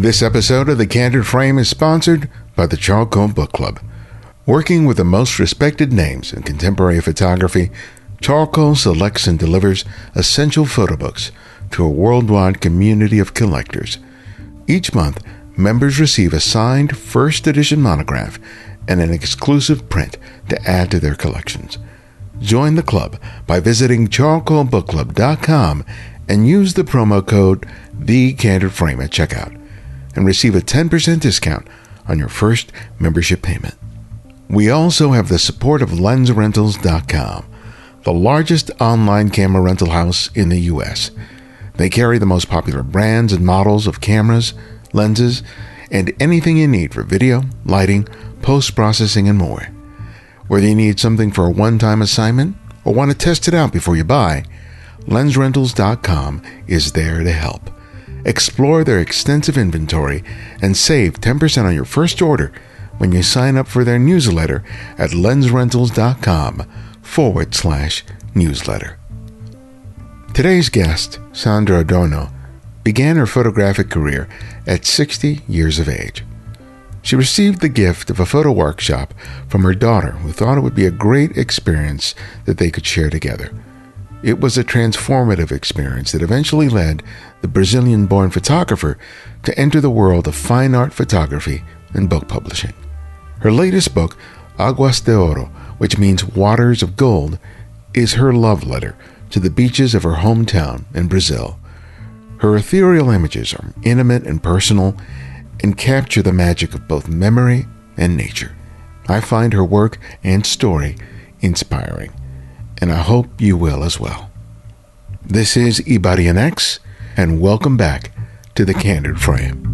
This episode of The Candid Frame is sponsored by the Charcoal Book Club. Working with the most respected names in contemporary photography, Charcoal selects and delivers essential photo books to a worldwide community of collectors. Each month, members receive a signed first edition monograph and an exclusive print to add to their collections. Join the club by visiting charcoalbookclub.com and use the promo code TheCandidFrame at checkout and receive a 10% discount on your first membership payment. We also have the support of LensRentals.com, the largest online camera rental house in the U.S. They carry the most popular brands and models of cameras, lenses, and anything you need for video, lighting, post processing, and more. Whether you need something for a one time assignment or want to test it out before you buy, LensRentals.com is there to help. Explore their extensive inventory and save 10% on your first order when you sign up for their newsletter at lensrentals.com forward slash newsletter. Today's guest, Sandra Adorno, began her photographic career at 60 years of age. She received the gift of a photo workshop from her daughter, who thought it would be a great experience that they could share together. It was a transformative experience that eventually led the Brazilian born photographer to enter the world of fine art photography and book publishing. Her latest book, Águas de Ouro, which means waters of gold, is her love letter to the beaches of her hometown in Brazil. Her ethereal images are intimate and personal and capture the magic of both memory and nature. I find her work and story inspiring, and I hope you will as well. This is Ibarionex, and welcome back to the Candid Frame.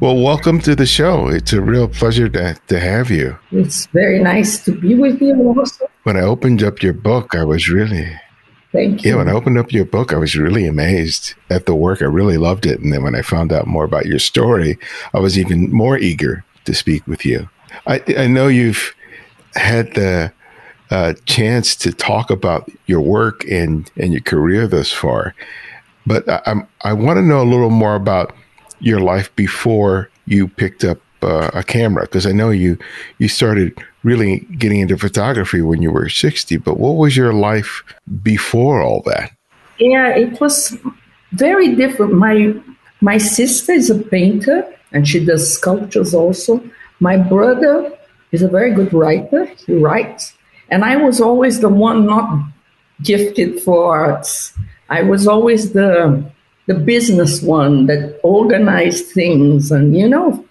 Well, welcome to the show. It's a real pleasure to, to have you. It's very nice to be with you also. When I opened up your book, I was really Thank you. Yeah, when I opened up your book, I was really amazed at the work. I really loved it. And then when I found out more about your story, I was even more eager to speak with you. I, I know you've had the uh, chance to talk about your work and, and your career thus far, but I, I'm, I want to know a little more about your life before you picked up uh, a camera because I know you you started really getting into photography when you were 60 but what was your life before all that? Yeah it was very different. My my sister is a painter and she does sculptures also my brother is a very good writer he writes and i was always the one not gifted for arts i was always the the business one that organized things and you know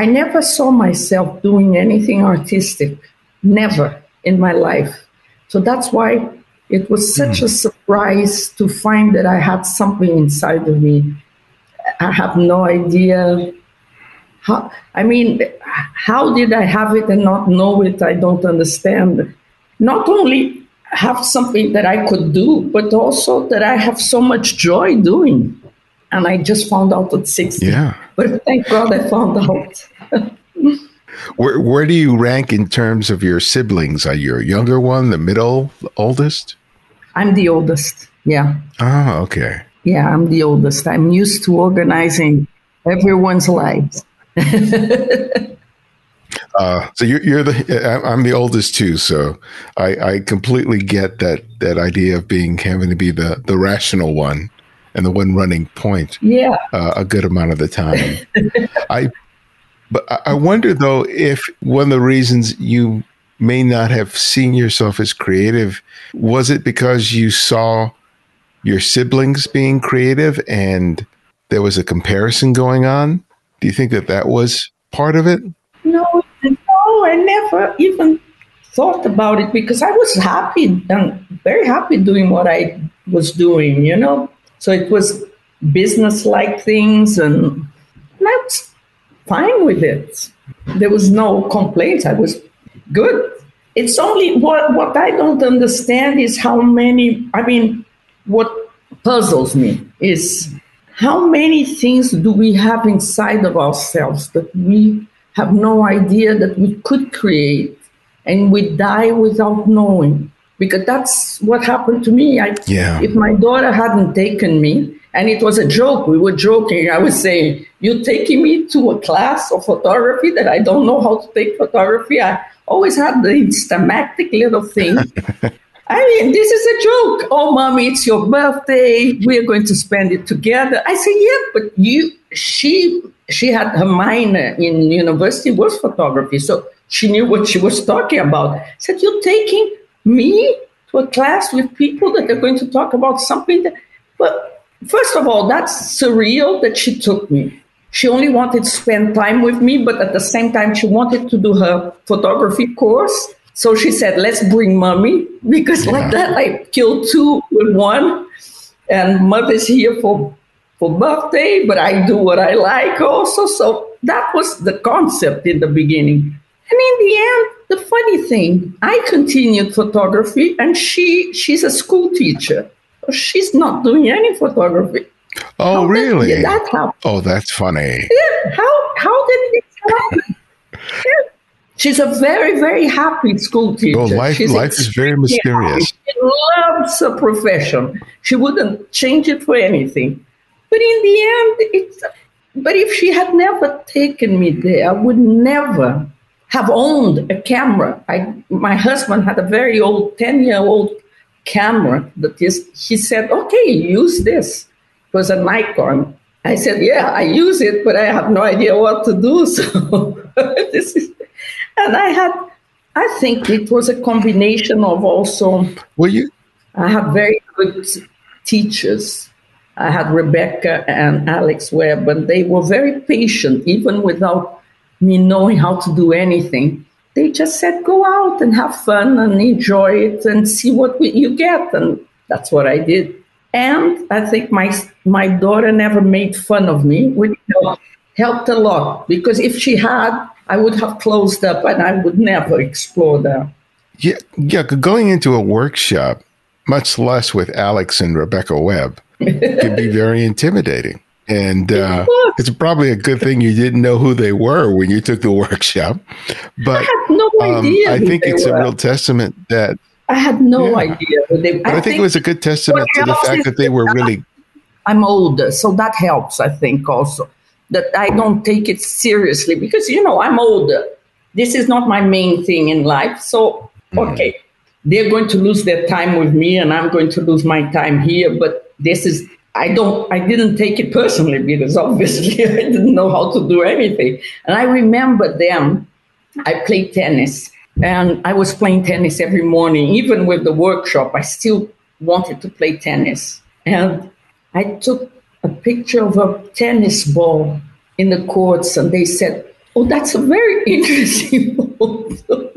I never saw myself doing anything artistic, never in my life. So that's why it was such mm. a surprise to find that I had something inside of me. I have no idea how, I mean, how did I have it and not know it? I don't understand. Not only have something that I could do, but also that I have so much joy doing and I just found out at 60. Yeah. But thank God I found out. where, where do you rank in terms of your siblings? Are you a younger one, the middle, the oldest? I'm the oldest. Yeah. Oh, okay. Yeah, I'm the oldest. I'm used to organizing everyone's lives. uh, so you're, you're the I'm the oldest too, so I, I completely get that that idea of being having to be the the rational one and the one running point. Yeah, uh, a good amount of the time. I, but I wonder though if one of the reasons you may not have seen yourself as creative was it because you saw your siblings being creative and there was a comparison going on. Do you think that that was part of it? No, no, I never even thought about it because I was happy and very happy doing what I was doing, you know. So it was business like things, and I was fine with it. There was no complaints. I was good. It's only what, what I don't understand is how many, I mean, what puzzles me is how many things do we have inside of ourselves that we have no idea that we could create and we die without knowing because that's what happened to me. I, yeah. If my daughter hadn't taken me, and it was a joke, we were joking. I was saying, You're taking me to a class of photography that I don't know how to take photography. I always had the instamatic little thing. I mean, this is a joke. Oh, mommy, it's your birthday. We're going to spend it together. I said, yeah, but you, she, she had her minor in university was photography, so she knew what she was talking about. I said, you're taking me to a class with people that are going to talk about something that, but first of all, that's surreal that she took me. She only wanted to spend time with me, but at the same time, she wanted to do her photography course. So she said, let's bring mommy because yeah. like that, I killed two with one. And mother's here for, for birthday, but I do what I like also. So that was the concept in the beginning. And in the end, the funny thing, I continued photography and she she's a school teacher. She's not doing any photography. Oh, how really? That? Oh, that's funny. Yeah. How how did this happen? She's a very, very happy school teacher. Life, life is very mysterious. She loves her profession. She wouldn't change it for anything. But in the end, it's. But if she had never taken me there, I would never have owned a camera. I, my husband had a very old, 10 year old camera that is, he said, okay, use this. It was a Nikon. I said, yeah, I use it, but I have no idea what to do. So this is and I had, I think it was a combination of also. Well, you. I had very good teachers. I had Rebecca and Alex Webb, and they were very patient, even without me knowing how to do anything. They just said, go out and have fun and enjoy it and see what we, you get. And that's what I did. And I think my, my daughter never made fun of me, which helped, helped a lot because if she had, I would have closed up and I would never explore that. Yeah, yeah. Going into a workshop, much less with Alex and Rebecca Webb, could be very intimidating. And uh, it's probably a good thing you didn't know who they were when you took the workshop. But I had no um, idea. I think it's were. a real testament that I had no yeah. idea. They, but I, I think, think, it was a good testament to the fact that they were really. I'm older, so that helps. I think also that I don't take it seriously because, you know, I'm older. This is not my main thing in life. So, mm. okay, they're going to lose their time with me and I'm going to lose my time here. But this is, I don't, I didn't take it personally because obviously I didn't know how to do anything. And I remember them, I played tennis and I was playing tennis every morning. Even with the workshop, I still wanted to play tennis. And I took a picture of a tennis ball in the courts, and they said, "Oh, that's a very interesting photo."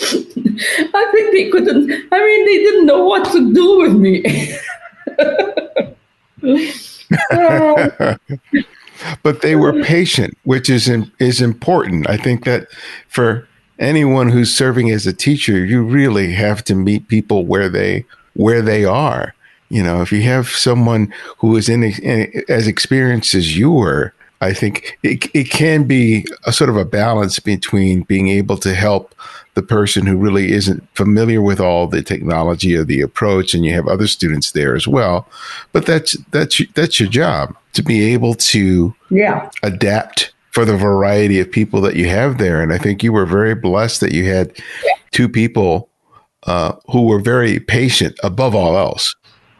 I think they couldn't. I mean, they didn't know what to do with me. but they were patient, which is is important. I think that for anyone who's serving as a teacher, you really have to meet people where they where they are you know, if you have someone who is in, in as experienced as you were, I think it, it can be a sort of a balance between being able to help the person who really isn't familiar with all the technology or the approach, and you have other students there as well. But that's that's that's your job to be able to yeah adapt for the variety of people that you have there. And I think you were very blessed that you had two people uh, who were very patient above all else.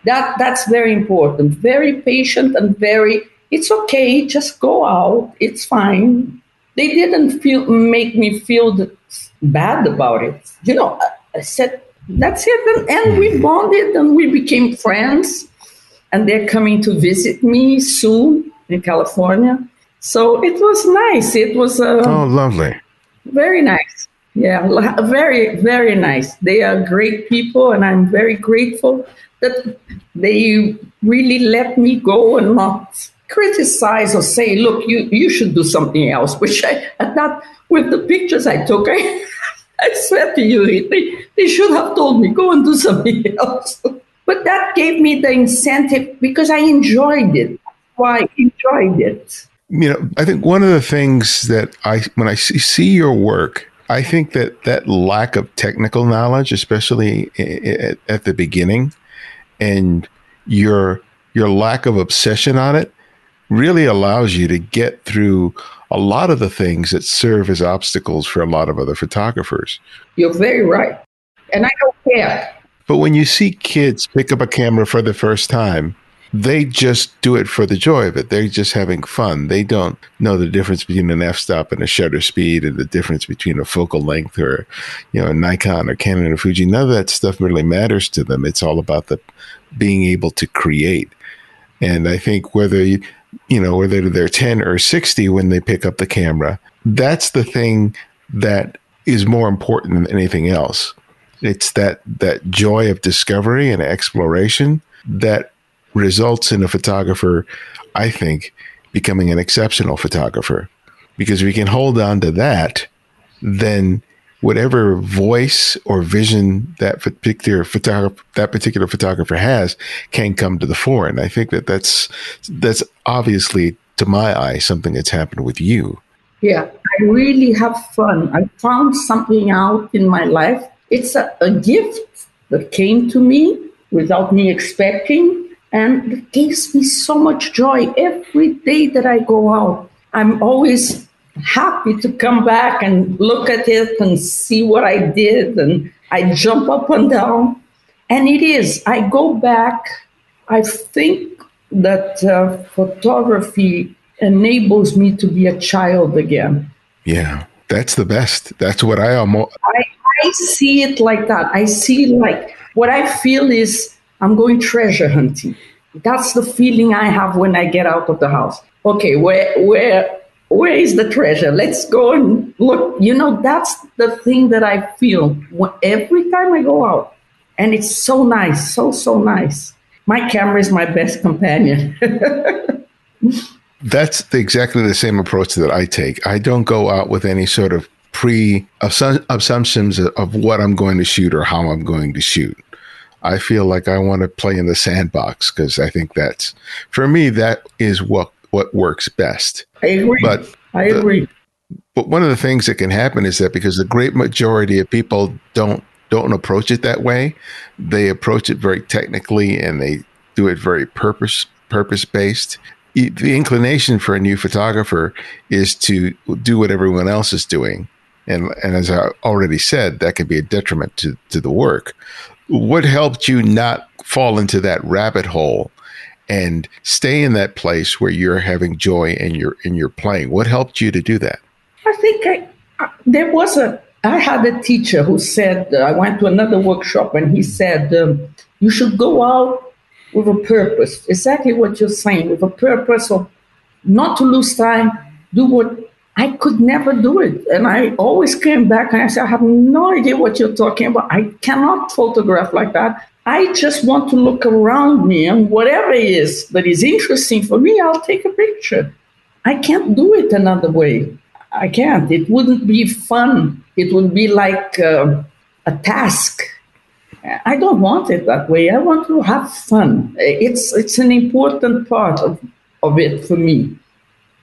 That that's very important. Very patient and very. It's okay. Just go out. It's fine. They didn't feel make me feel bad about it. You know, I said that's it, and, and we bonded and we became friends. And they're coming to visit me soon in California. So it was nice. It was uh, oh lovely, very nice. Yeah, very very nice. They are great people, and I'm very grateful that they really let me go and not criticize or say, look, you, you should do something else, which I, at that, with the pictures I took, I, I swear to you, they, they should have told me, go and do something else. But that gave me the incentive because I enjoyed it. Why I enjoyed it. You know, I think one of the things that I, when I see, see your work, I think that that lack of technical knowledge, especially at, at the beginning, and your your lack of obsession on it, really allows you to get through a lot of the things that serve as obstacles for a lot of other photographers. You're very right, and I don't care. But when you see kids pick up a camera for the first time, they just do it for the joy of it. They're just having fun. They don't know the difference between an f-stop and a shutter speed and the difference between a focal length or, you know, a Nikon or Canon or Fuji. None of that stuff really matters to them. It's all about the being able to create. And I think whether you, you know, whether they're 10 or 60 when they pick up the camera, that's the thing that is more important than anything else. It's that, that joy of discovery and exploration that results in a photographer, I think, becoming an exceptional photographer. Because we can hold on to that, then whatever voice or vision that particular photographer that particular photographer has can come to the fore. And I think that that's that's obviously, to my eye, something that's happened with you. Yeah, I really have fun. I found something out in my life. It's a, a gift that came to me without me expecting and it gives me so much joy every day that I go out. I'm always happy to come back and look at it and see what I did. And I jump up and down. And it is, I go back. I think that uh, photography enables me to be a child again. Yeah, that's the best. That's what I almost. I, I see it like that. I see like what I feel is I'm going treasure hunting. That's the feeling I have when I get out of the house. Okay, where where where is the treasure? Let's go and look. You know, that's the thing that I feel every time I go out. And it's so nice, so, so nice. My camera is my best companion. that's exactly the same approach that I take. I don't go out with any sort of pre assumptions of what I'm going to shoot or how I'm going to shoot. I feel like I want to play in the sandbox because I think that's for me that is what what works best. I agree. But I the, agree. But one of the things that can happen is that because the great majority of people don't don't approach it that way, they approach it very technically and they do it very purpose purpose based. The inclination for a new photographer is to do what everyone else is doing. And, and as I already said, that can be a detriment to, to the work what helped you not fall into that rabbit hole and stay in that place where you're having joy and you're in your playing? What helped you to do that? I think I, I, there was a. I had a teacher who said uh, I went to another workshop and he said um, you should go out with a purpose. Exactly what you're saying, with a purpose of not to lose time, do what I could never do it. And I always came back and I said, I have no idea what you're talking about. I cannot photograph like that. I just want to look around me and whatever it is that is interesting for me, I'll take a picture. I can't do it another way. I can't. It wouldn't be fun. It would be like uh, a task. I don't want it that way. I want to have fun. It's it's an important part of, of it for me.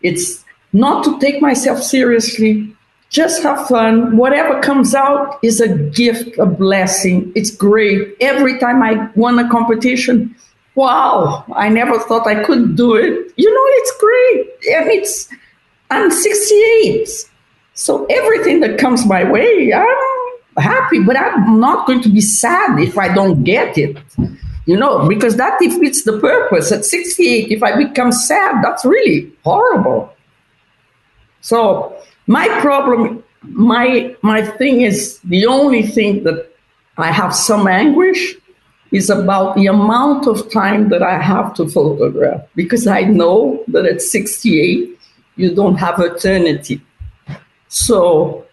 It's not to take myself seriously, just have fun. Whatever comes out is a gift, a blessing. It's great. Every time I won a competition, wow, I never thought I could do it. You know, it's great. And it's, I'm 68. So everything that comes my way, I'm happy, but I'm not going to be sad if I don't get it. You know, because that defeats the purpose. At 68, if I become sad, that's really horrible. So my problem, my my thing is the only thing that I have some anguish is about the amount of time that I have to photograph because I know that at 68 you don't have eternity. So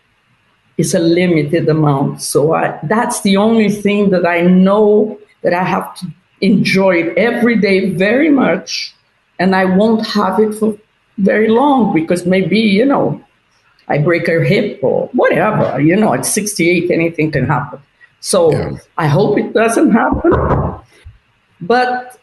it's a limited amount. So I, that's the only thing that I know that I have to enjoy it every day very much, and I won't have it for very long because maybe, you know, I break a hip or whatever. You know, at 68, anything can happen. So yeah. I hope it doesn't happen. But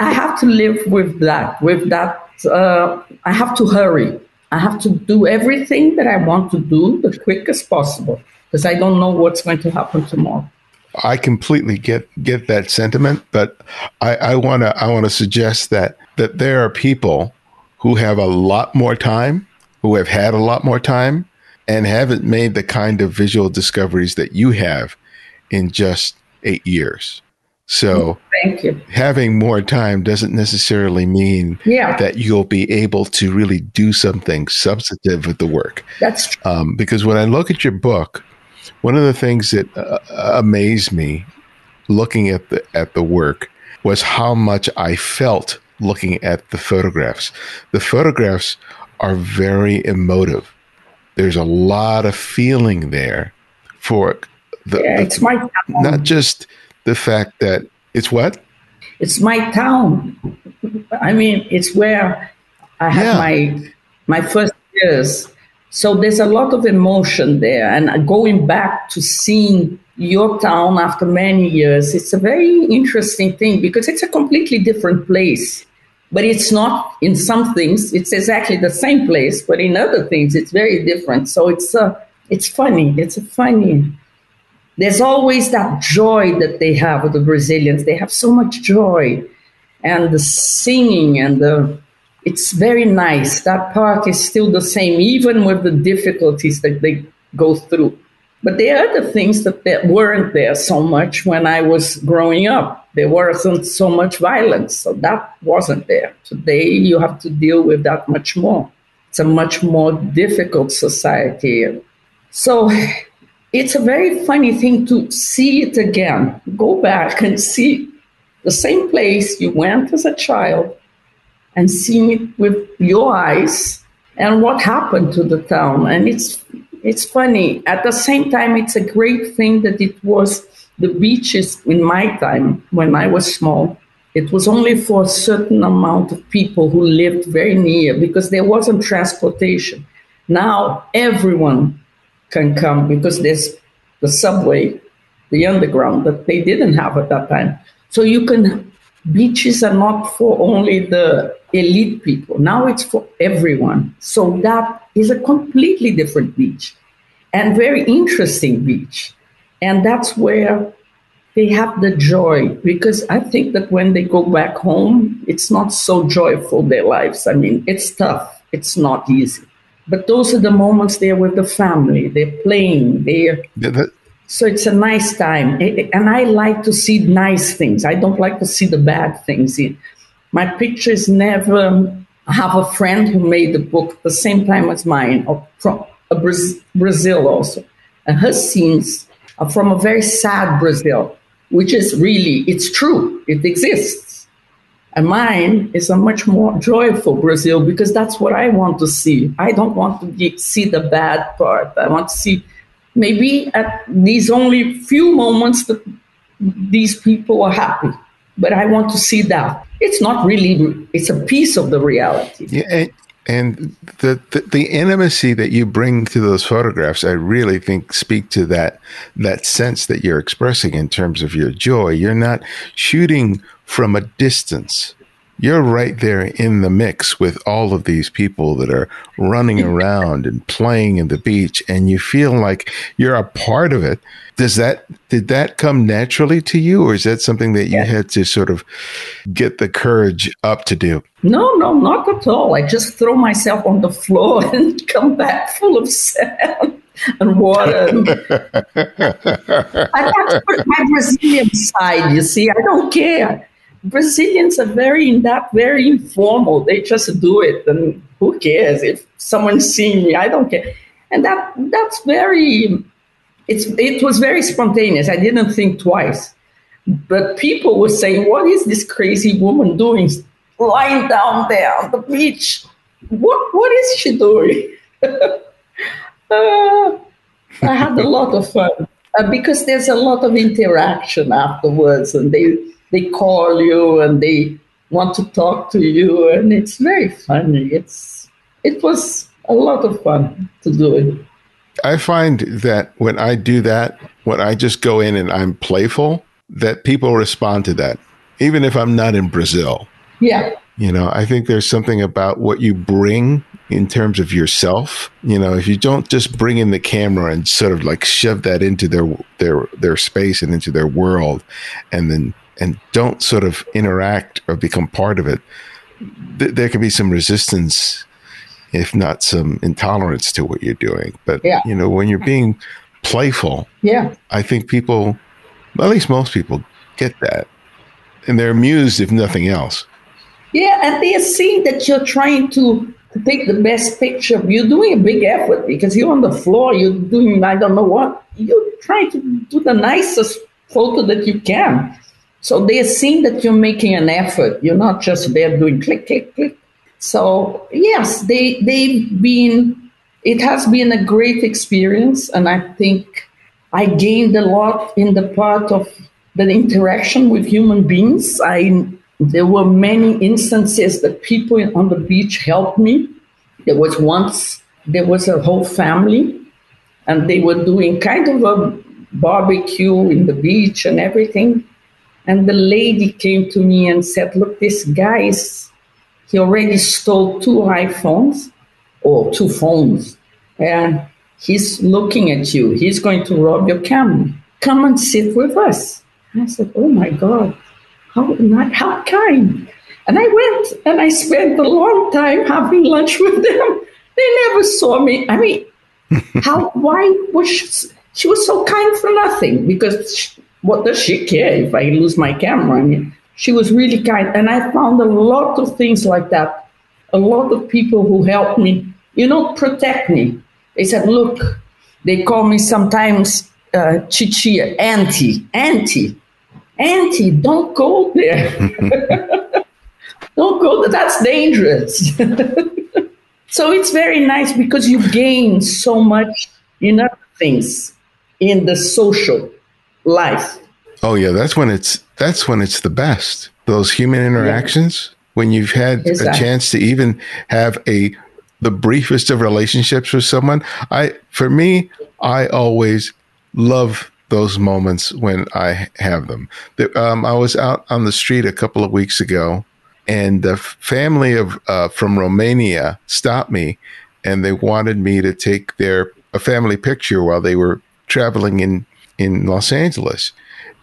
I have to live with that, with that. Uh, I have to hurry. I have to do everything that I want to do the quickest possible because I don't know what's going to happen tomorrow. I completely get get that sentiment, but I want to I want to suggest that that there are people who have a lot more time, who have had a lot more time, and haven't made the kind of visual discoveries that you have in just eight years. So thank you. Having more time doesn't necessarily mean yeah. that you'll be able to really do something substantive with the work. That's true. Um, because when I look at your book, one of the things that uh, amazed me looking at the at the work was how much I felt looking at the photographs. The photographs are very emotive. There's a lot of feeling there for the, yeah, it's my town. not just the fact that it's what it's my town. I mean, it's where I had yeah. my my first years. So there's a lot of emotion there, and going back to seeing your town after many years, it's a very interesting thing because it's a completely different place. But it's not in some things; it's exactly the same place, but in other things, it's very different. So it's a, uh, it's funny. It's a funny there's always that joy that they have, with the Brazilians. They have so much joy. And the singing and the, it's very nice. That part is still the same, even with the difficulties that they go through. But there are other things that, that weren't there so much when I was growing up. There wasn't so much violence, so that wasn't there. Today, you have to deal with that much more. It's a much more difficult society. So it's a very funny thing to see it again. Go back and see the same place you went as a child and seeing it with your eyes and what happened to the town. And it's it's funny. At the same time, it's a great thing that it was the beaches in my time when I was small. It was only for a certain amount of people who lived very near because there wasn't transportation. Now everyone can come because there's the subway, the underground that they didn't have at that time. So you can, beaches are not for only the elite people. Now it's for everyone. So that is a completely different beach and very interesting beach. And that's where they have the joy because I think that when they go back home, it's not so joyful, their lives. I mean, it's tough, it's not easy. But those are the moments they're with the family, they're playing, they're. so it's a nice time. And I like to see nice things. I don't like to see the bad things. My pictures never have a friend who made the book the same time as mine, or from uh, Brazil also. And her scenes are from a very sad Brazil, which is really, it's true, it exists. And mine is a much more joyful Brazil because that's what I want to see. I don't want to see the bad part. I want to see maybe at these only few moments that these people are happy. But I want to see that. It's not really, it's a piece of the reality. Yeah, and, and the, the, the intimacy that you bring to those photographs, I really think speak to that that sense that you're expressing in terms of your joy. You're not shooting from a distance. You're right there in the mix with all of these people that are running around and playing in the beach, and you feel like you're a part of it. Does that did that come naturally to you, or is that something that you yeah. had to sort of get the courage up to do? No, no, not at all. I just throw myself on the floor and come back full of sand and water. I have to put my Brazilian side, you see. I don't care. Brazilians are very in that very informal. They just do it, and who cares if someone's seeing me? I don't care. And that that's very. It's it was very spontaneous. I didn't think twice. But people were saying, "What is this crazy woman doing, lying down there on the beach? What what is she doing?" uh, I had a lot of fun uh, because there's a lot of interaction afterwards, and they they call you and they want to talk to you, and it's very funny. It's it was a lot of fun to do it. I find that when I do that, when I just go in and I'm playful, that people respond to that, even if I'm not in Brazil. Yeah. You know, I think there's something about what you bring in terms of yourself. You know, if you don't just bring in the camera and sort of like shove that into their their their space and into their world, and then and don't sort of interact or become part of it, th- there can be some resistance, if not some intolerance to what you're doing. But yeah. you know, when you're being playful, yeah, I think people, at least most people, get that, and they're amused if nothing else. Yeah, and they see that you're trying to take the best picture. You're doing a big effort because you're on the floor. You're doing I don't know what. You're trying to do the nicest photo that you can. So they're seeing that you're making an effort. You're not just there doing click, click, click. So yes, they they've been. It has been a great experience, and I think I gained a lot in the part of the interaction with human beings. I there were many instances that people on the beach helped me. There was once there was a whole family, and they were doing kind of a barbecue in the beach and everything. And the lady came to me and said, Look, this guy is, he already stole two iPhones or two phones, and he's looking at you. He's going to rob your camera. Come and sit with us. I said, Oh my God, how, not, how kind. And I went and I spent a long time having lunch with them. They never saw me. I mean, how, why was she, she was so kind for nothing because she, what does she care if I lose my camera? I mean, she was really kind. And I found a lot of things like that. A lot of people who helped me, you know, protect me. They said, look, they call me sometimes uh, Chichi, auntie, auntie, auntie, don't go there. don't go there. That's dangerous. so it's very nice because you gain so much in other things in the social life. Oh yeah, that's when it's that's when it's the best. Those human interactions yeah. when you've had exactly. a chance to even have a the briefest of relationships with someone. I for me, I always love those moments when I have them. Um, I was out on the street a couple of weeks ago, and the family of uh, from Romania stopped me, and they wanted me to take their a family picture while they were traveling in in Los Angeles,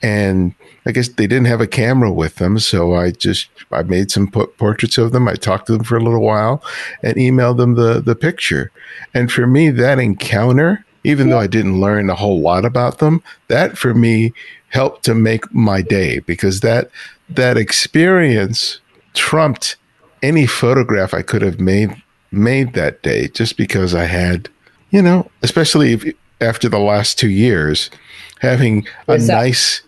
and I guess they didn't have a camera with them, so I just I made some portraits of them. I talked to them for a little while, and emailed them the the picture. And for me, that encounter, even though I didn't learn a whole lot about them, that for me helped to make my day because that that experience trumped any photograph I could have made made that day just because I had, you know, especially if, after the last two years, having a nice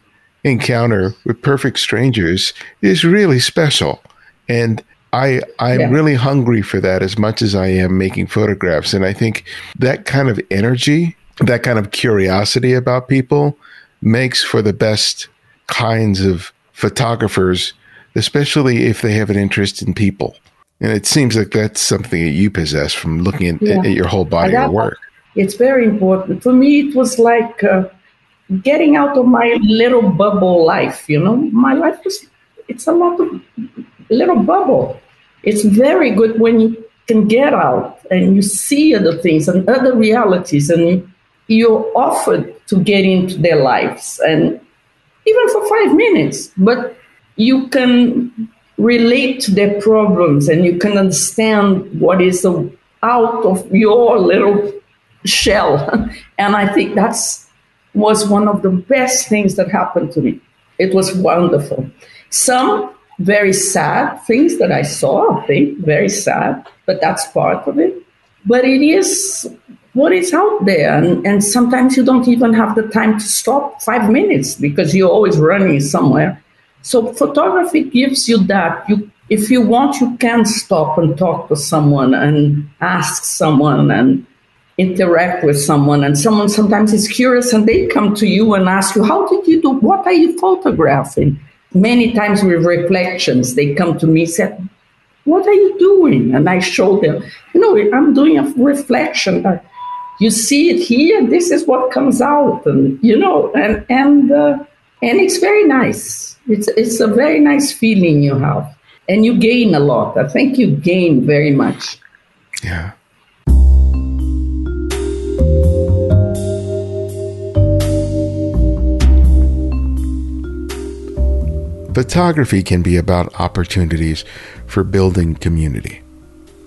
encounter with perfect strangers is really special. And I I'm yeah. really hungry for that as much as I am making photographs. And I think that kind of energy, that kind of curiosity about people makes for the best kinds of photographers, especially if they have an interest in people. And it seems like that's something that you possess from looking at, yeah. at your whole body of work. It's very important. For me, it was like uh, getting out of my little bubble life, you know. My life was, it's a lot of little bubble. It's very good when you can get out and you see other things and other realities and you're offered to get into their lives and even for five minutes, but you can relate to their problems and you can understand what is out of your little shell. and I think that's was one of the best things that happened to me. It was wonderful. Some very sad things that I saw, I think, very sad, but that's part of it. But it is what is out there. And, and sometimes you don't even have the time to stop five minutes because you're always running somewhere. So photography gives you that. You, if you want, you can stop and talk to someone and ask someone and interact with someone and someone sometimes is curious and they come to you and ask you how did you do? What are you photographing? Many times with reflections they come to me and said what are you doing? And i show them you know i'm doing a reflection you see it here this is what comes out and you know and and uh, and it's very nice. It's it's a very nice feeling you have. And you gain a lot. I think you gain very much. Yeah. Photography can be about opportunities for building community,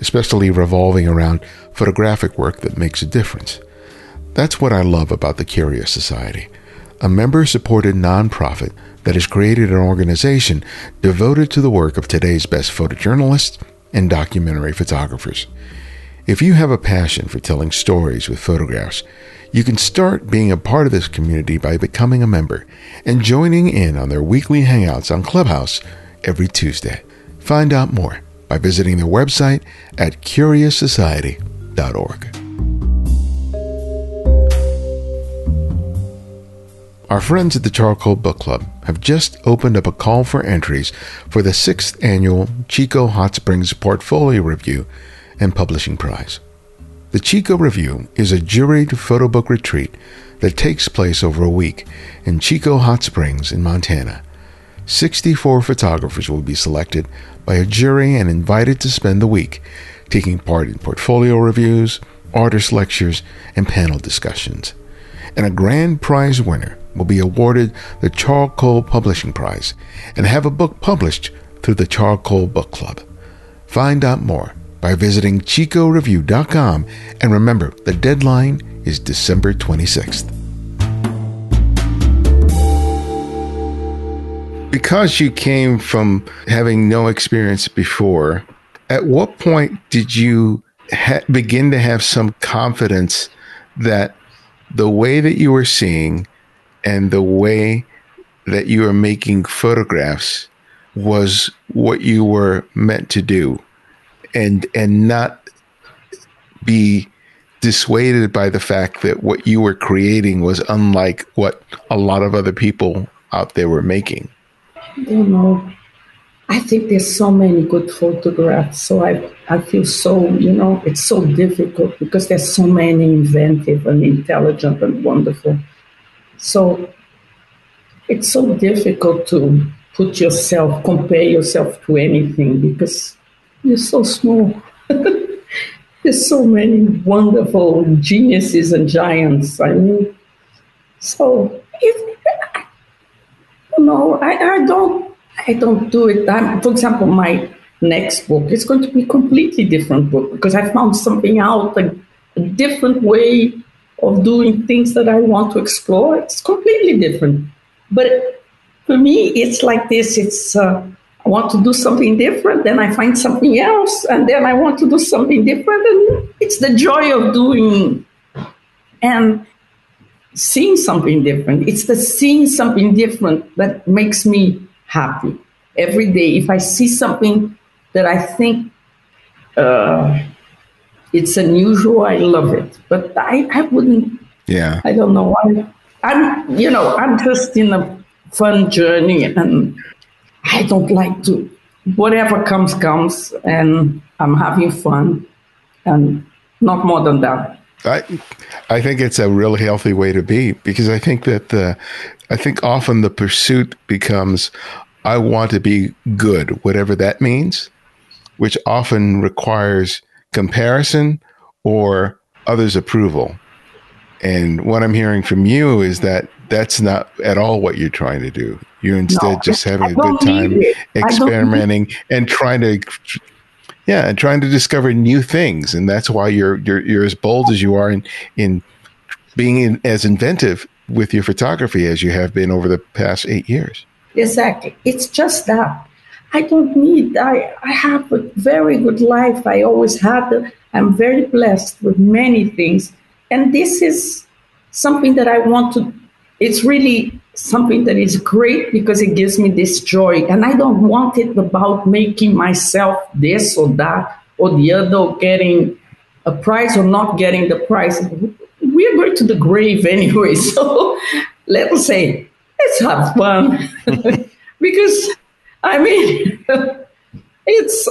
especially revolving around photographic work that makes a difference. That's what I love about the Curious Society, a member supported nonprofit that has created an organization devoted to the work of today's best photojournalists and documentary photographers. If you have a passion for telling stories with photographs, you can start being a part of this community by becoming a member and joining in on their weekly hangouts on Clubhouse every Tuesday. Find out more by visiting their website at curioussociety.org. Our friends at the Charcoal Book Club have just opened up a call for entries for the sixth annual Chico Hot Springs Portfolio Review and Publishing Prize. The Chico Review is a juried photo book retreat that takes place over a week in Chico Hot Springs in Montana. 64 photographers will be selected by a jury and invited to spend the week taking part in portfolio reviews, artist lectures, and panel discussions. And a grand prize winner will be awarded the Charcoal Publishing Prize and have a book published through the Charcoal Book Club. Find out more by visiting chicoreview.com and remember the deadline is December 26th. Because you came from having no experience before, at what point did you ha- begin to have some confidence that the way that you were seeing and the way that you were making photographs was what you were meant to do and and not be dissuaded by the fact that what you were creating was unlike what a lot of other people out there were making. You know i think there's so many good photographs so i i feel so you know it's so difficult because there's so many inventive and intelligent and wonderful. So it's so difficult to put yourself compare yourself to anything because you're so small. There's so many wonderful geniuses and giants. I mean, so if know, I, I don't, I don't do it. I'm, for example, my next book is going to be a completely different book because I found something out, a, a different way of doing things that I want to explore. It's completely different. But for me, it's like this. It's uh, want to do something different, then I find something else, and then I want to do something different. And it's the joy of doing and seeing something different. It's the seeing something different that makes me happy every day. If I see something that I think uh, it's unusual, I love it. But I, I wouldn't. Yeah. I don't know. why. I'm, you know, I'm just in a fun journey and I don't like to, whatever comes, comes, and I'm having fun, and not more than that. I, I think it's a really healthy way to be because I think that the, I think often the pursuit becomes, I want to be good, whatever that means, which often requires comparison or others' approval. And what I'm hearing from you is that that's not at all what you're trying to do. You're instead no, just having a good time experimenting and trying to yeah, and trying to discover new things. And that's why you're you're you're as bold as you are in in being in, as inventive with your photography as you have been over the past 8 years. Exactly. It's just that I don't need I I have a very good life. I always had I'm very blessed with many things. And this is something that I want to it's really something that is great because it gives me this joy. And I don't want it about making myself this or that or the other, getting a prize or not getting the prize. We are going to the grave anyway. So let us say, let's have fun. because, I mean, it's,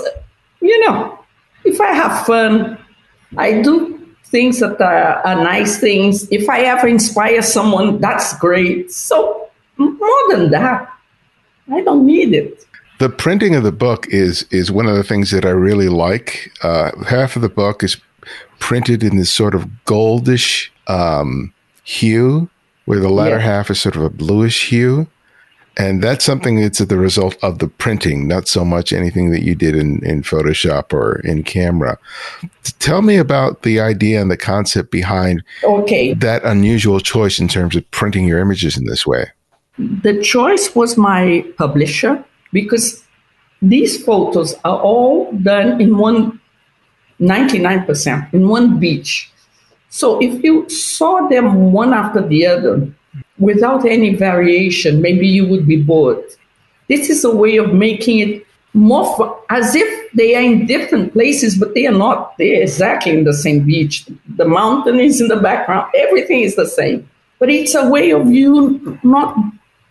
you know, if I have fun, I do things that are, are nice things. If I ever inspire someone, that's great. So more than that, I don't need it. The printing of the book is is one of the things that I really like. Uh, half of the book is printed in this sort of goldish um, hue, where the latter yeah. half is sort of a bluish hue. And that's something that's the result of the printing, not so much anything that you did in, in Photoshop or in camera. Tell me about the idea and the concept behind okay. that unusual choice in terms of printing your images in this way. The choice was my publisher because these photos are all done in one 99% in one beach. So if you saw them one after the other without any variation, maybe you would be bored. This is a way of making it more fun, as if they are in different places, but they are not. They are exactly in the same beach. The mountain is in the background. Everything is the same. But it's a way of you not,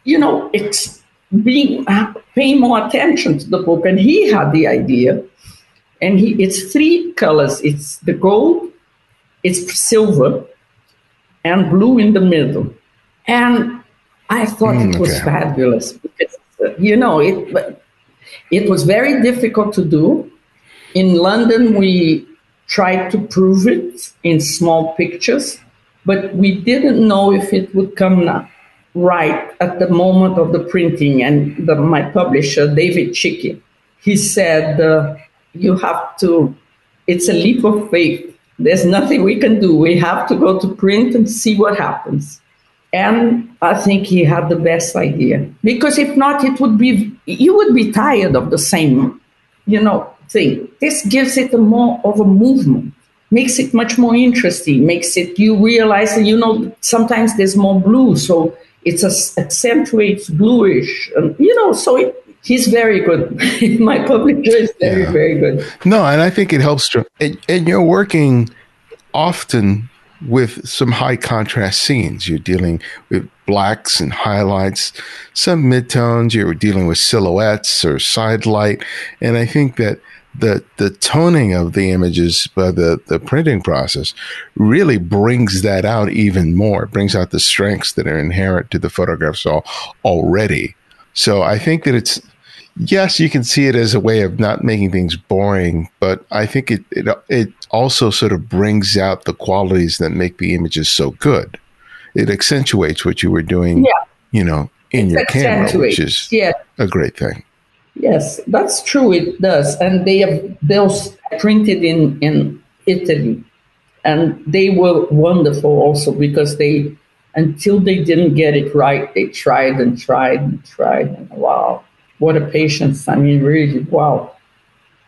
you know, it's being uh, paying more attention to the book. And he had the idea and he, it's three colors. It's the gold, it's silver, and blue in the middle. And I thought mm, it was okay. fabulous because you know it. It was very difficult to do. In London, we tried to prove it in small pictures, but we didn't know if it would come right at the moment of the printing. And the, my publisher, David Chickey, he said, uh, you have to, it's a leap of faith. There's nothing we can do. We have to go to print and see what happens. And I think he had the best idea because if not, it would be, you would be tired of the same, you know, thing. This gives it a more of a movement, makes it much more interesting, makes it, you realize that, you know, sometimes there's more blue. So it's a, accentuates bluish, and, you know, so it, he's very good. My publisher is very, yeah. very good. No, and I think it helps and, and, you're working often with some high contrast scenes. You're dealing with blacks and highlights, some midtones, you're dealing with silhouettes or side light. And I think that the the toning of the images by the the printing process really brings that out even more. It brings out the strengths that are inherent to the photographs all, already. So I think that it's yes, you can see it as a way of not making things boring, but I think it it it also sort of brings out the qualities that make the images so good. It accentuates what you were doing, yeah. you know, in your camera, which is yeah. a great thing. Yes, that's true. It does, and they have those printed in in Italy, and they were wonderful also because they until they didn't get it right, they tried and tried and tried. And wow, what a patience. I mean, really, wow.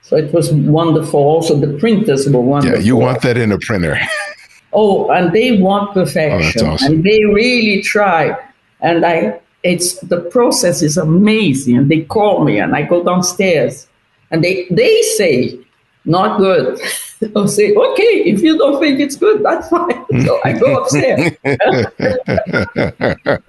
So it was wonderful. Also, the printers were wonderful. Yeah, you want that in a printer. oh, and they want perfection. Oh, awesome. And they really try. And I, it's the process is amazing. And they call me, and I go downstairs, and they they say, not good. I'll say, okay, if you don't think it's good, that's fine. So I go upstairs.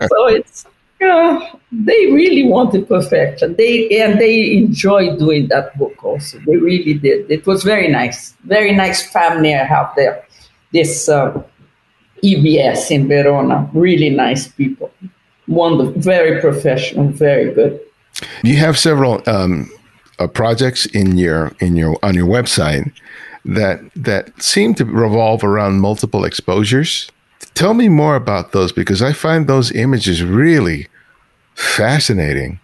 so it's yeah, they really wanted perfection. They and they enjoyed doing that book also. They really did. It was very nice, very nice family I have there. This uh, EBS in Verona, really nice people. Wonderful, very professional, very good. You have several um, uh, projects in your in your on your website that that seem to revolve around multiple exposures Tell me more about those because I find those images really fascinating.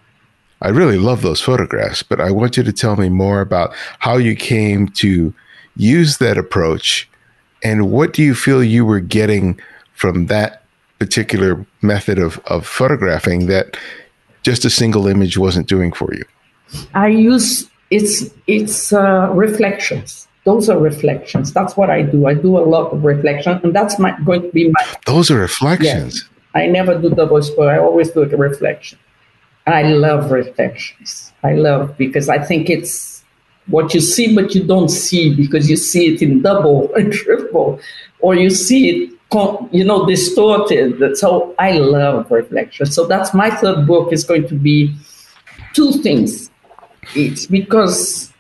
I really love those photographs, but I want you to tell me more about how you came to use that approach and what do you feel you were getting from that particular method of, of photographing that just a single image wasn't doing for you? I use it's it's uh, reflections those are reflections. That's what I do. I do a lot of reflection, and that's my, going to be my. Those are reflections. I never do double exposure. I always do a reflection. And I love reflections. I love because I think it's what you see, but you don't see because you see it in double and triple, or you see it, you know, distorted. So I love reflection. So that's my third book is going to be two things. It's because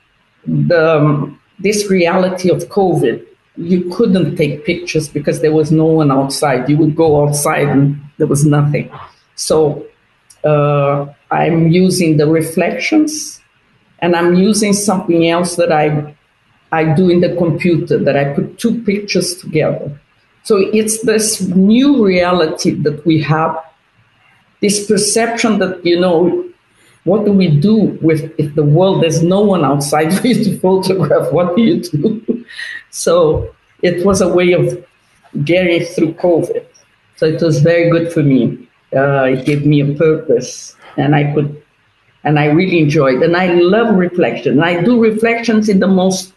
the um, this reality of COVID, you couldn't take pictures because there was no one outside. You would go outside and there was nothing. So uh, I'm using the reflections and I'm using something else that I I do in the computer that I put two pictures together. So it's this new reality that we have, this perception that, you know, what do we do with if the world there's no one outside for you to photograph? What do you do? So it was a way of getting through COVID. So it was very good for me. Uh, it gave me a purpose, and I could, and I really enjoyed. And I love reflection. I do reflections in the most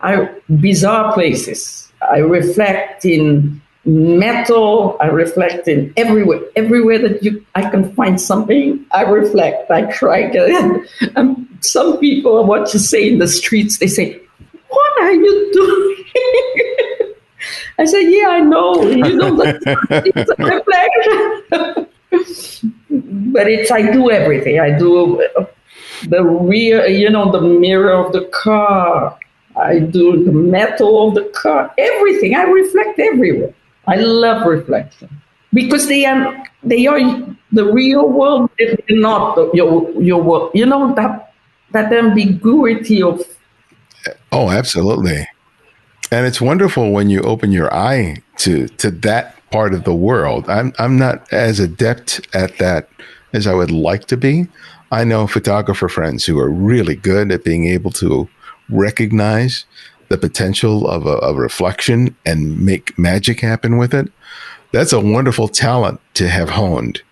I, bizarre places. I reflect in metal. I reflect in everywhere. Everywhere that you, I can find something. I reflect. I try. And um, some people, what you say in the streets, they say, "What are you doing?" I said, "Yeah, I know. You know, it's a reflection." but it's I do everything. I do uh, the rear, you know, the mirror of the car. I do the metal of the car, everything. I reflect everywhere. I love reflection because they are they are the real world. If not your your world, you know that that ambiguity of. Oh, absolutely, and it's wonderful when you open your eye to to that part of the world. I'm I'm not as adept at that as I would like to be. I know photographer friends who are really good at being able to recognize the potential of a, of reflection and make magic happen with it. That's a wonderful talent to have honed.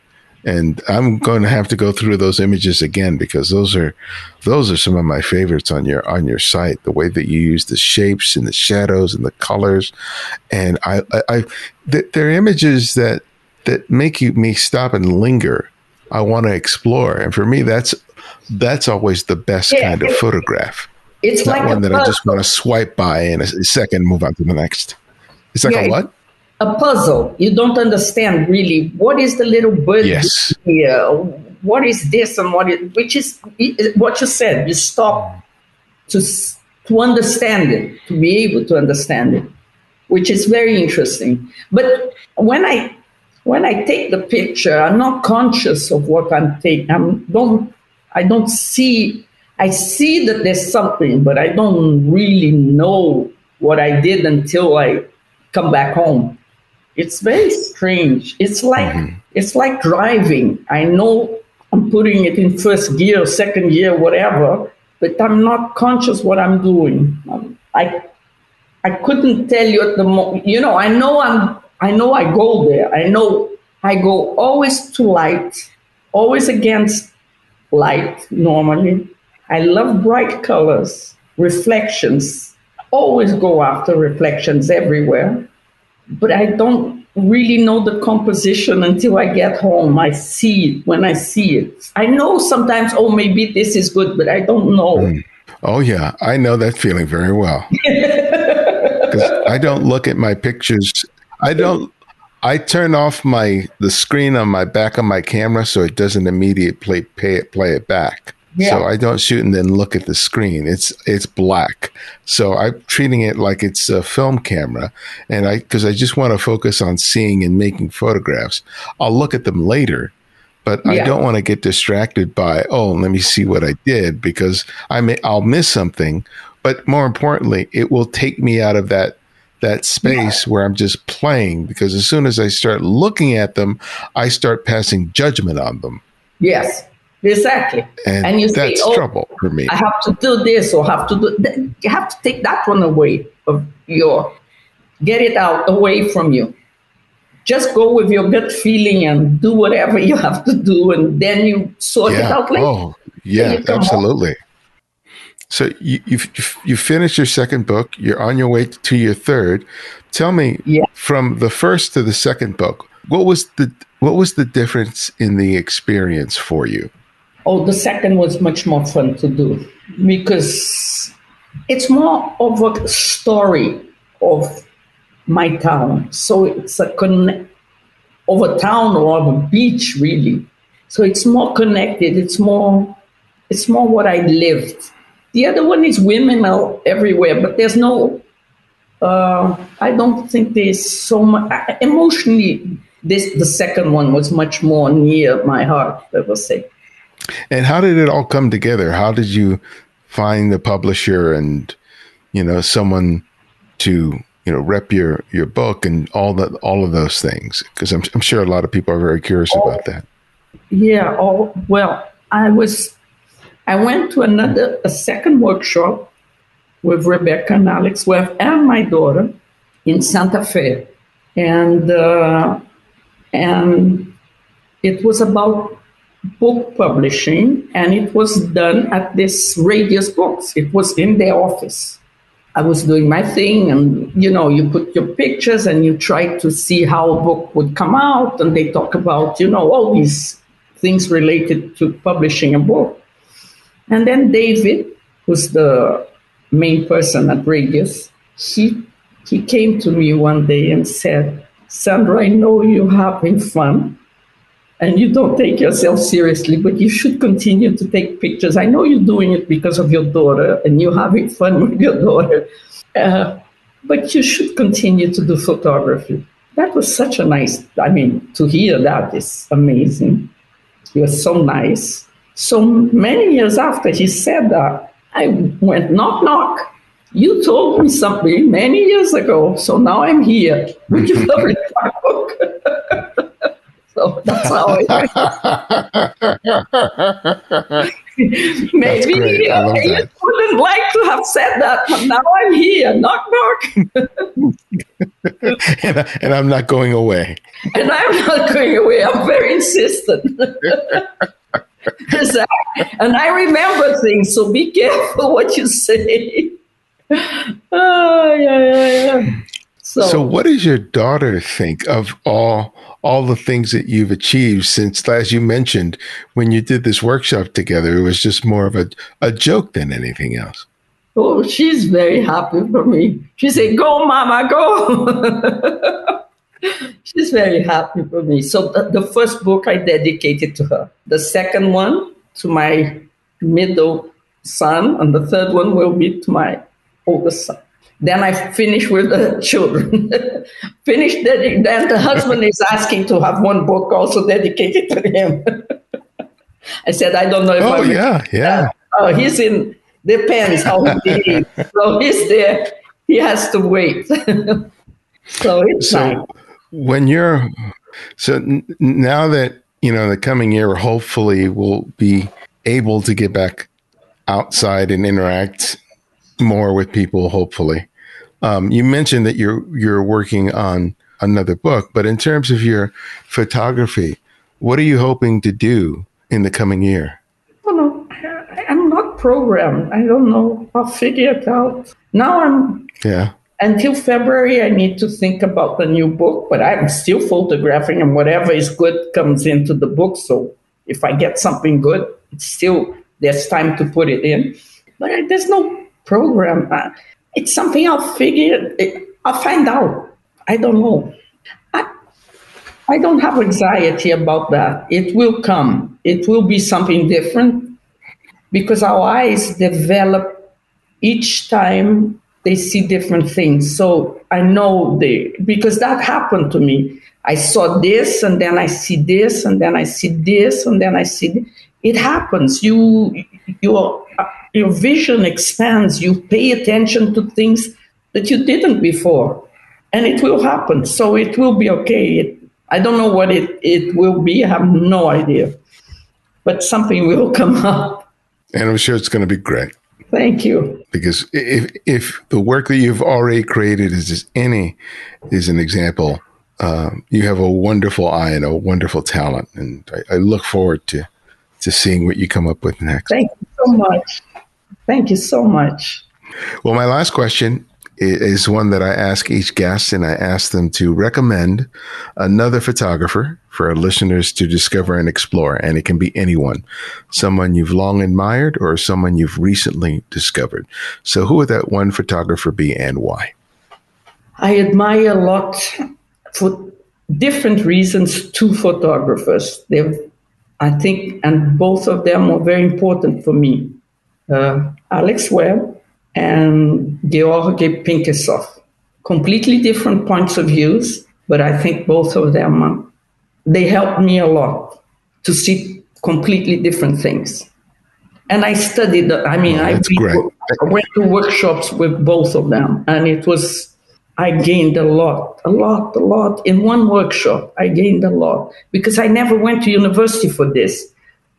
And I'm going to have to go through those images again because those are those are some of my favorites on your on your site. The way that you use the shapes and the shadows and the colors, and I, I, I they're images that that make you me stop and linger. I want to explore, and for me, that's that's always the best yeah. kind of photograph. It's Not like one that puzzle. I just want to swipe by in a second, move on to the next. It's like yeah, a what? A puzzle. You don't understand really what is the little bird yes. here. What is this and what is which is what you said. You stop to to understand it, to be able to understand it, which is very interesting. But when I when I take the picture, I'm not conscious of what I'm taking. I'm don't I don't see I see that there's something, but I don't really know what I did until I come back home. It's very strange. It's like mm-hmm. it's like driving. I know I'm putting it in first gear, second gear, whatever, but I'm not conscious what I'm doing. I I couldn't tell you at the moment. You know, I know I'm. I know I go there. I know I go always to light, always against light normally I love bright colors, reflections. Always go after reflections everywhere. But I don't really know the composition until I get home. I see it when I see it. I know sometimes, oh, maybe this is good, but I don't know. Mm. Oh, yeah. I know that feeling very well. Because I don't look at my pictures. I don't. I turn off my the screen on my back of my camera so it doesn't immediately play it play it back. Yeah. So I don't shoot and then look at the screen. It's it's black. So I'm treating it like it's a film camera, and I because I just want to focus on seeing and making photographs. I'll look at them later, but yeah. I don't want to get distracted by oh let me see what I did because I may I'll miss something. But more importantly, it will take me out of that that space yeah. where I'm just playing because as soon as I start looking at them, I start passing judgment on them. Yes. Exactly. And, and you that's say, oh, trouble for me. I have to do this or have to do that. You have to take that one away of your, get it out away from you. Just go with your gut feeling and do whatever you have to do, and then you sort yeah. it out later. Oh, yeah, absolutely. Home. So you you you finished your second book. You're on your way to your third. Tell me, yeah. from the first to the second book, what was the what was the difference in the experience for you? Oh, the second was much more fun to do because it's more of a story of my town. So it's a con- of a town or of a beach, really. So it's more connected. It's more, it's more what I lived. The other one is women are everywhere, but there's no. Uh, I don't think there's so much emotionally. This the second one was much more near my heart. I will say. And how did it all come together? How did you find the publisher and you know someone to you know rep your your book and all that all of those things? Because I'm I'm sure a lot of people are very curious oh, about that. Yeah. Oh well, I was I went to another a second workshop with Rebecca and Alex Webb and my daughter in Santa Fe, and uh, and it was about book publishing, and it was done at this Radius Books. It was in their office. I was doing my thing, and you know, you put your pictures and you try to see how a book would come out, and they talk about you know all these things related to publishing a book. And then David, who's the main person at Radius, he he came to me one day and said, Sandra, I know you're having fun and you don't take yourself seriously, but you should continue to take pictures. I know you're doing it because of your daughter and you're having fun with your daughter, uh, but you should continue to do photography. That was such a nice, I mean, to hear that is amazing. You're so nice. So many years after he said that, I went knock, knock. You told me something many years ago, so now I'm here. Would you my book? so that's how I. Maybe uh, you wouldn't like to have said that, but now I'm here. Knock, knock. and, I, and I'm not going away. And I'm not going away. I'm very insistent and I remember things, so be careful what you say. oh, yeah, yeah, yeah. So, so, what does your daughter think of all all the things that you've achieved since, as you mentioned, when you did this workshop together, it was just more of a, a joke than anything else. Oh, she's very happy for me. She said, "Go, Mama, go." She's very happy for me. So the, the, first book I dedicated to her. The second one to my middle son, and the third one will be to my oldest son. Then I finish with the children. Finish that. then the husband is asking to have one book also dedicated to him. I said, I don't know if Oh, I yeah, yeah. Uh, oh, he's in, depends how he behaves. so he's there. He has to wait. so it's so, when you're so now that you know the coming year hopefully we'll be able to get back outside and interact more with people hopefully. Um, you mentioned that you're you're working on another book but in terms of your photography what are you hoping to do in the coming year? Well, no, i'm not programmed. I don't know. I'll figure it out. Now i'm yeah. until February, I need to think about the new book, but I'm still photographing, and whatever is good comes into the book. So if I get something good, it's still there's time to put it in. But there's no program. It's something I'll figure. I'll find out. I don't know. I, I don't have anxiety about that. It will come. It will be something different because our eyes develop each time they see different things. So I know they because that happened to me. I saw this and then I see this and then I see this and then I see this. it happens. You your your vision expands. You pay attention to things that you didn't before, and it will happen. So it will be okay. It, I don't know what it, it will be. I have no idea, but something will come up. And I'm sure it's going to be great. Thank you. Because if if the work that you've already created is any is an example, um, you have a wonderful eye and a wonderful talent, and I, I, look forward to to seeing what you come up with next. Thank you so much. Thank you so much. Well, my last question is one that I ask each guest, and I ask them to recommend another photographer for our listeners to discover and explore. And it can be anyone, someone you've long admired or someone you've recently discovered. So, who would that one photographer be and why? I admire a lot for different reasons two photographers. They've, I think, and both of them were very important for me. Uh, Alex Webb and Georgi Pinkhassov. Completely different points of views, but I think both of them, uh, they helped me a lot to see completely different things. And I studied, I mean, oh, I, I went to workshops with both of them, and it was, I gained a lot, a lot, a lot. In one workshop, I gained a lot because I never went to university for this.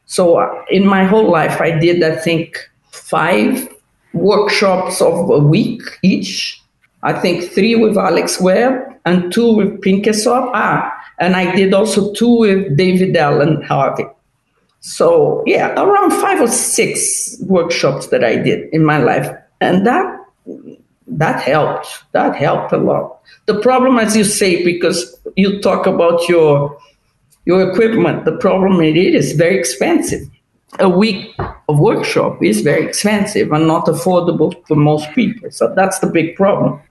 So uh, in my whole life, I did, I think, five workshops of a week each. I think three with Alex Webb and two with Pinkhassov. Ah, and I did also two with David Alan Harvey. So yeah, around five or six workshops that I did in my life, and that that helped. That helped a lot. The problem, as you say, because you talk about your your equipment, the problem it is very expensive. A week of workshop is very expensive and not affordable for most people. So that's the big problem.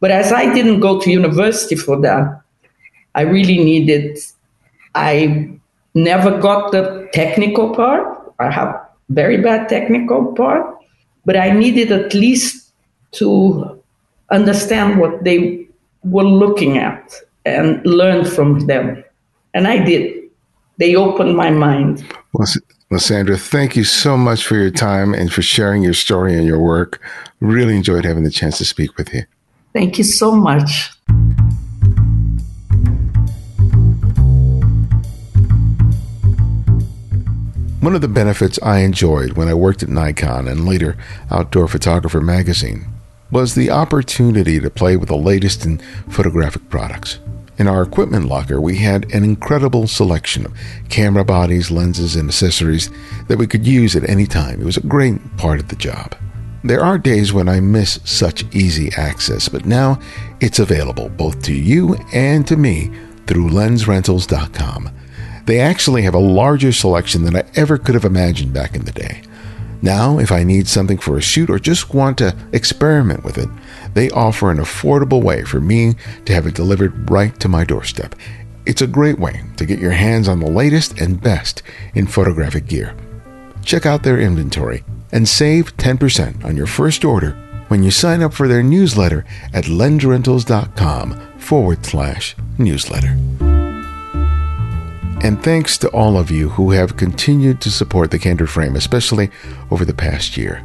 But as I didn't go to university for that, I really needed, I never got the technical part. I have very bad technical part, but I needed at least to understand what they were looking at and learn from them. And I did. They opened my mind. Well, Lysandra, thank you so much for your time and for sharing your story and your work. Really enjoyed having the chance to speak with you. Thank you so much. One of the benefits I enjoyed when I worked at Nikon and later Outdoor Photographer magazine was the opportunity to play with the latest in photographic products. In our equipment locker, we had an incredible selection of camera bodies, lenses, and accessories that we could use at any time. It was a great part of the job. There are days when I miss such easy access, but now it's available both to you and to me through lensrentals.com. They actually have a larger selection than I ever could have imagined back in the day. Now, if I need something for a shoot or just want to experiment with it, they offer an affordable way for me to have it delivered right to my doorstep. It's a great way to get your hands on the latest and best in photographic gear. Check out their inventory and save 10% on your first order when you sign up for their newsletter at lensrentals.com forward slash newsletter. And thanks to all of you who have continued to support the Candid Frame, especially over the past year.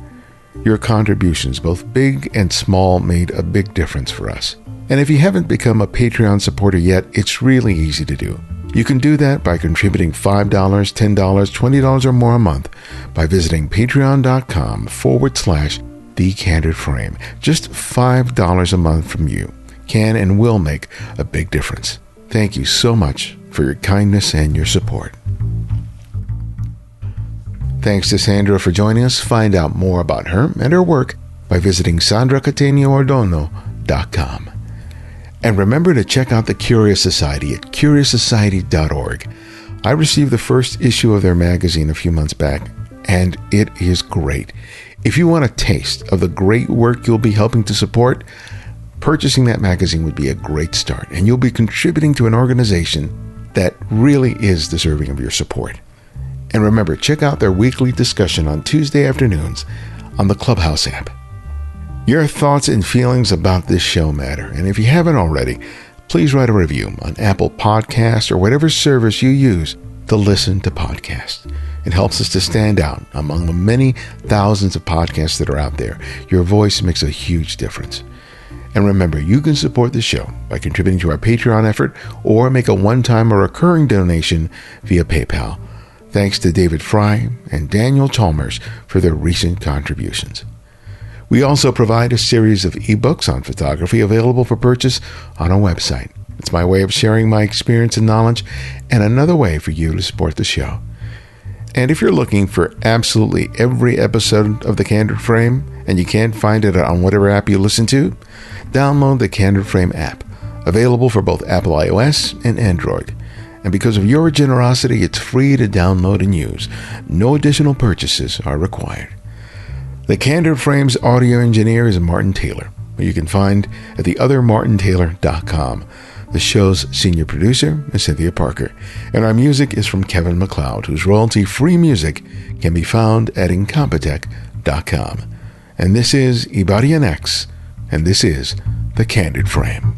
Your contributions, both big and small, made a big difference for us. And if you haven't become a Patreon supporter yet, it's really easy to do. You can do that by contributing $5, $10, $20, or more a month by visiting patreon.com forward slash the candid frame. Just $5 a month from you can and will make a big difference. Thank you so much for your kindness and your support. Thanks to Sandra for joining us. Find out more about her and her work by visiting sandracattaneoadorno.com. And remember to check out the Curious Society at curioussociety.org. I received the first issue of their magazine a few months back, and it is great. If you want a taste of the great work you'll be helping to support, purchasing that magazine would be a great start, and you'll be contributing to an organization that really is deserving of your support. And remember, check out their weekly discussion on Tuesday afternoons on the Clubhouse app. Your thoughts and feelings about this show matter, and if you haven't already, please write a review on Apple Podcasts or whatever service you use to listen to podcasts. It helps us to stand out among the many thousands of podcasts that are out there. Your voice makes a huge difference. And remember, you can support the show by contributing to our Patreon effort or make a one time or recurring donation via PayPal. Thanks to David Fry and Daniel Chalmers for their recent contributions. We also provide a series of ebooks on photography available for purchase on our website. It's my way of sharing my experience and knowledge, and another way for you to support the show. And if you're looking for absolutely every episode of The Candid Frame and you can't find it on whatever app you listen to, download the Candid Frame app, available for both Apple iOS and Android. And because of your generosity, it's free to download and use. No additional purchases are required. The Candid Frame's audio engineer is Martin Taylor, who you can find at theothermartintaylor.com. The show's senior producer is Cynthia Parker, and our music is from Kevin MacLeod, whose royalty free music can be found at incompetech.com. And this is Ibarionex and this is The Candid Frame.